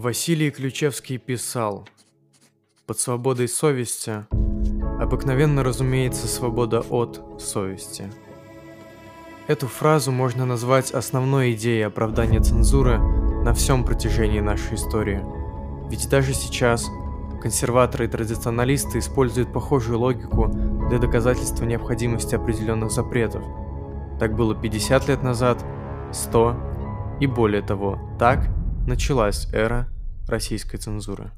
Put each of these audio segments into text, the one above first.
Василий Ключевский писал «Под свободой совести обыкновенно разумеется свобода от совести». Эту фразу можно назвать основной идеей оправдания цензуры на всем протяжении нашей истории. Ведь даже сейчас консерваторы и традиционалисты используют похожую логику для доказательства необходимости определенных запретов. Так было 50 лет назад, 100 и более того, так началась эра российской цензуры.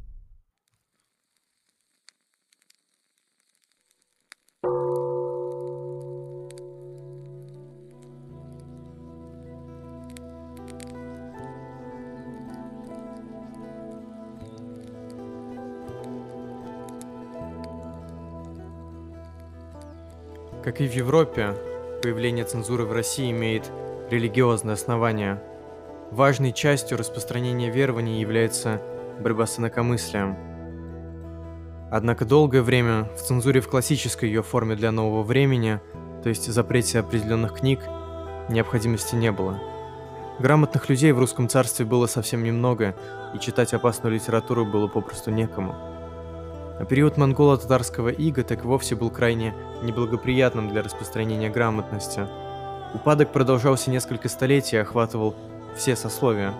Как и в Европе, появление цензуры в России имеет религиозное основание. Важной частью распространения верований является борьба с инакомыслием. Однако долгое время в цензуре в классической ее форме для нового времени, то есть запрете определенных книг, необходимости не было. Грамотных людей в русском царстве было совсем немного, и читать опасную литературу было попросту некому – а период монголо-татарского ига так вовсе был крайне неблагоприятным для распространения грамотности. Упадок продолжался несколько столетий и охватывал все сословия.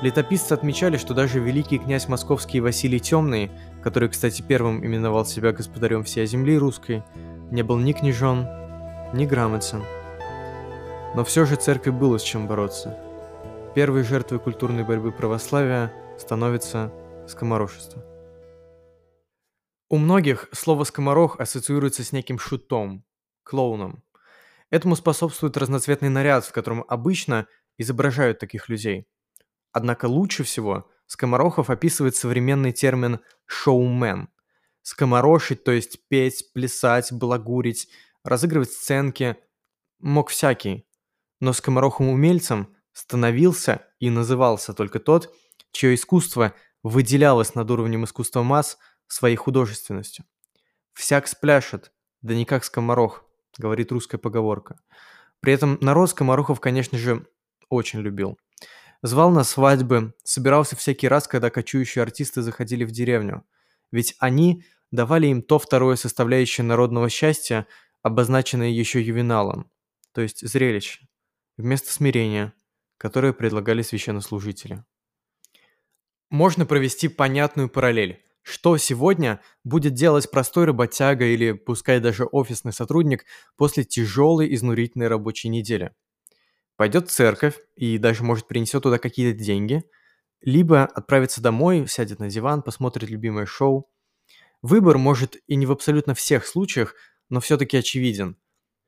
Летописцы отмечали, что даже великий князь московский Василий Темный, который, кстати, первым именовал себя господарем всей земли русской, не был ни княжон, ни грамотен. Но все же церкви было с чем бороться. Первой жертвой культурной борьбы православия становится скоморошество. У многих слово «скоморох» ассоциируется с неким шутом, клоуном. Этому способствует разноцветный наряд, в котором обычно изображают таких людей. Однако лучше всего скоморохов описывает современный термин «шоумен». Скоморошить, то есть петь, плясать, балагурить, разыгрывать сценки мог всякий. Но скоморохом-умельцем становился и назывался только тот, чье искусство выделялось над уровнем искусства масс – своей художественностью. «Всяк спляшет, да не как скоморох», — говорит русская поговорка. При этом народ скоморохов, конечно же, очень любил. Звал на свадьбы, собирался всякий раз, когда кочующие артисты заходили в деревню. Ведь они давали им то второе составляющее народного счастья, обозначенное еще ювеналом, то есть зрелище, вместо смирения, которое предлагали священнослужители. Можно провести понятную параллель. Что сегодня будет делать простой работяга или пускай даже офисный сотрудник после тяжелой изнурительной рабочей недели? Пойдет в церковь и даже может принесет туда какие-то деньги, либо отправится домой, сядет на диван, посмотрит любимое шоу. Выбор может и не в абсолютно всех случаях, но все-таки очевиден.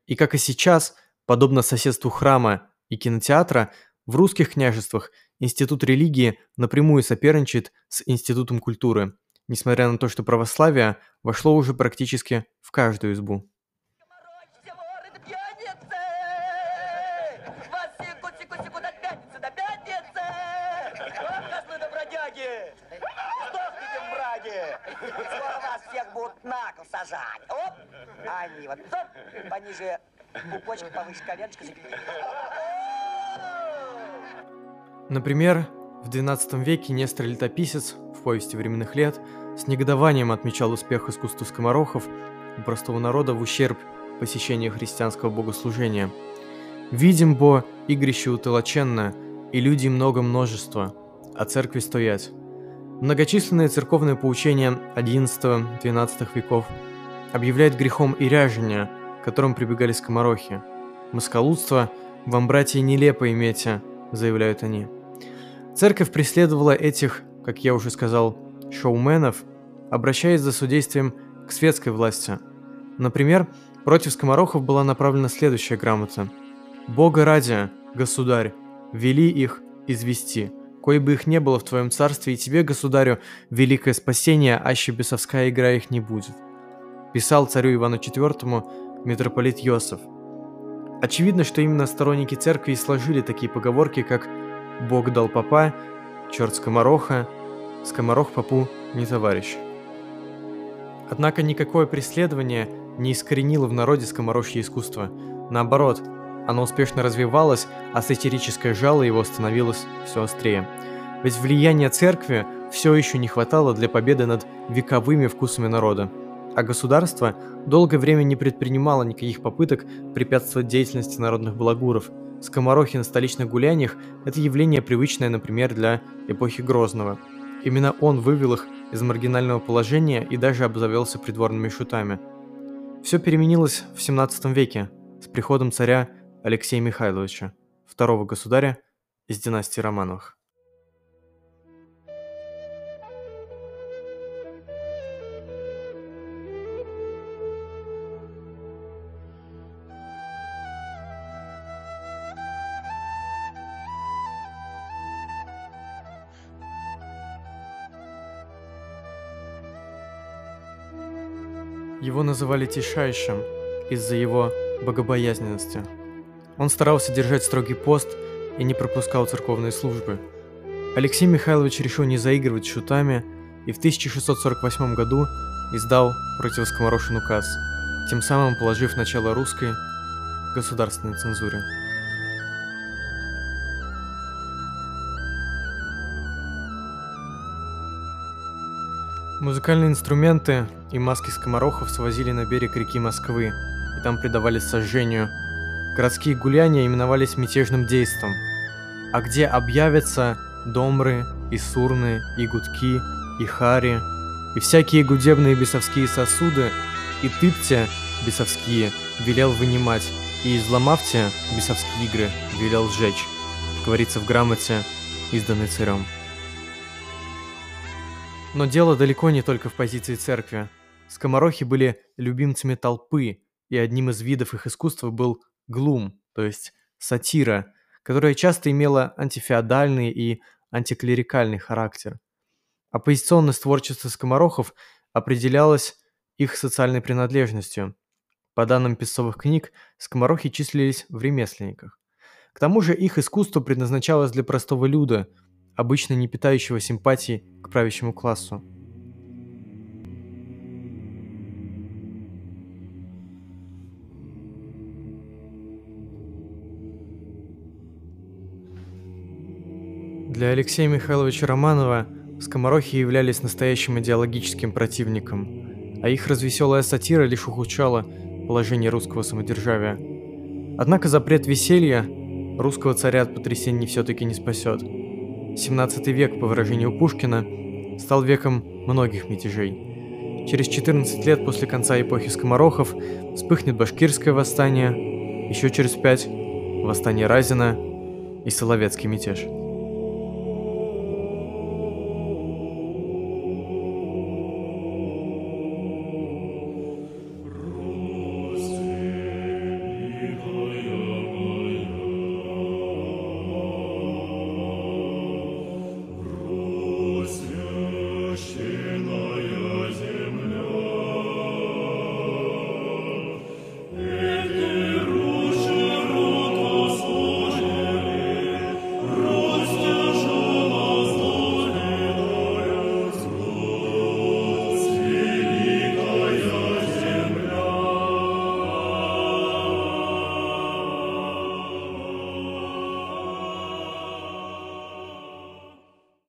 И как и сейчас, подобно соседству храма и кинотеатра, в русских княжествах институт религии напрямую соперничает с институтом культуры – несмотря на то, что православие вошло уже практически в каждую избу. Сажать. Оп! Они вот оп, пониже пупочка, повыше коленочка. Например, в XII веке Нестор Летописец в повести временных лет с негодованием отмечал успех искусства скоморохов у простого народа в ущерб посещению христианского богослужения. «Видим, бо, игрище утолоченно, и люди много множества, а церкви стоять». Многочисленные церковные поучения XI-XII веков объявляют грехом и ряжение, к которым прибегали скоморохи. «Москалудство вам, братья, нелепо имейте», — заявляют они. Церковь преследовала этих как я уже сказал, шоуменов, обращаясь за судействием к светской власти. Например, против скоморохов была направлена следующая грамота. «Бога ради, государь, вели их извести, кой бы их не было в твоем царстве, и тебе, государю, великое спасение, аще бесовская игра их не будет», писал царю Ивану IV митрополит Йосиф. Очевидно, что именно сторонники церкви и сложили такие поговорки, как «Бог дал папа», черт скомороха, скоморох попу не товарищ. Однако никакое преследование не искоренило в народе скоморожье искусство. Наоборот, оно успешно развивалось, а сатирическое жало его становилось все острее. Ведь влияния церкви все еще не хватало для победы над вековыми вкусами народа. А государство долгое время не предпринимало никаких попыток препятствовать деятельности народных благуров. Скоморохи на столичных гуляниях – это явление привычное, например, для эпохи Грозного. Именно он вывел их из маргинального положения и даже обзавелся придворными шутами. Все переменилось в 17 веке с приходом царя Алексея Михайловича, второго государя из династии Романовых. Его называли Тишайшим из-за его богобоязненности. Он старался держать строгий пост и не пропускал церковные службы. Алексей Михайлович решил не заигрывать с шутами и в 1648 году издал против скоморошин указ, тем самым положив начало русской государственной цензуре. Музыкальные инструменты и маски скоморохов свозили на берег реки Москвы, и там предавались сожжению. Городские гуляния именовались мятежным действом. А где объявятся домры, и сурны, и гудки, и хари, и всякие гудебные бесовские сосуды, и тыпте бесовские велел вынимать, и изломавте бесовские игры велел сжечь, говорится в грамоте, изданной царем. Но дело далеко не только в позиции церкви. Скоморохи были любимцами толпы, и одним из видов их искусства был глум, то есть сатира, которая часто имела антифеодальный и антиклерикальный характер. Оппозиционность творчества скоморохов определялась их социальной принадлежностью. По данным песцовых книг, скоморохи числились в ремесленниках. К тому же их искусство предназначалось для простого люда – обычно не питающего симпатии к правящему классу. Для Алексея Михайловича Романова скоморохи являлись настоящим идеологическим противником, а их развеселая сатира лишь ухудшала положение русского самодержавия. Однако запрет веселья русского царя от потрясений все-таки не спасет. 17 век, по выражению Пушкина, стал веком многих мятежей. Через 14 лет после конца эпохи скоморохов вспыхнет башкирское восстание, еще через пять – восстание Разина и Соловецкий мятеж.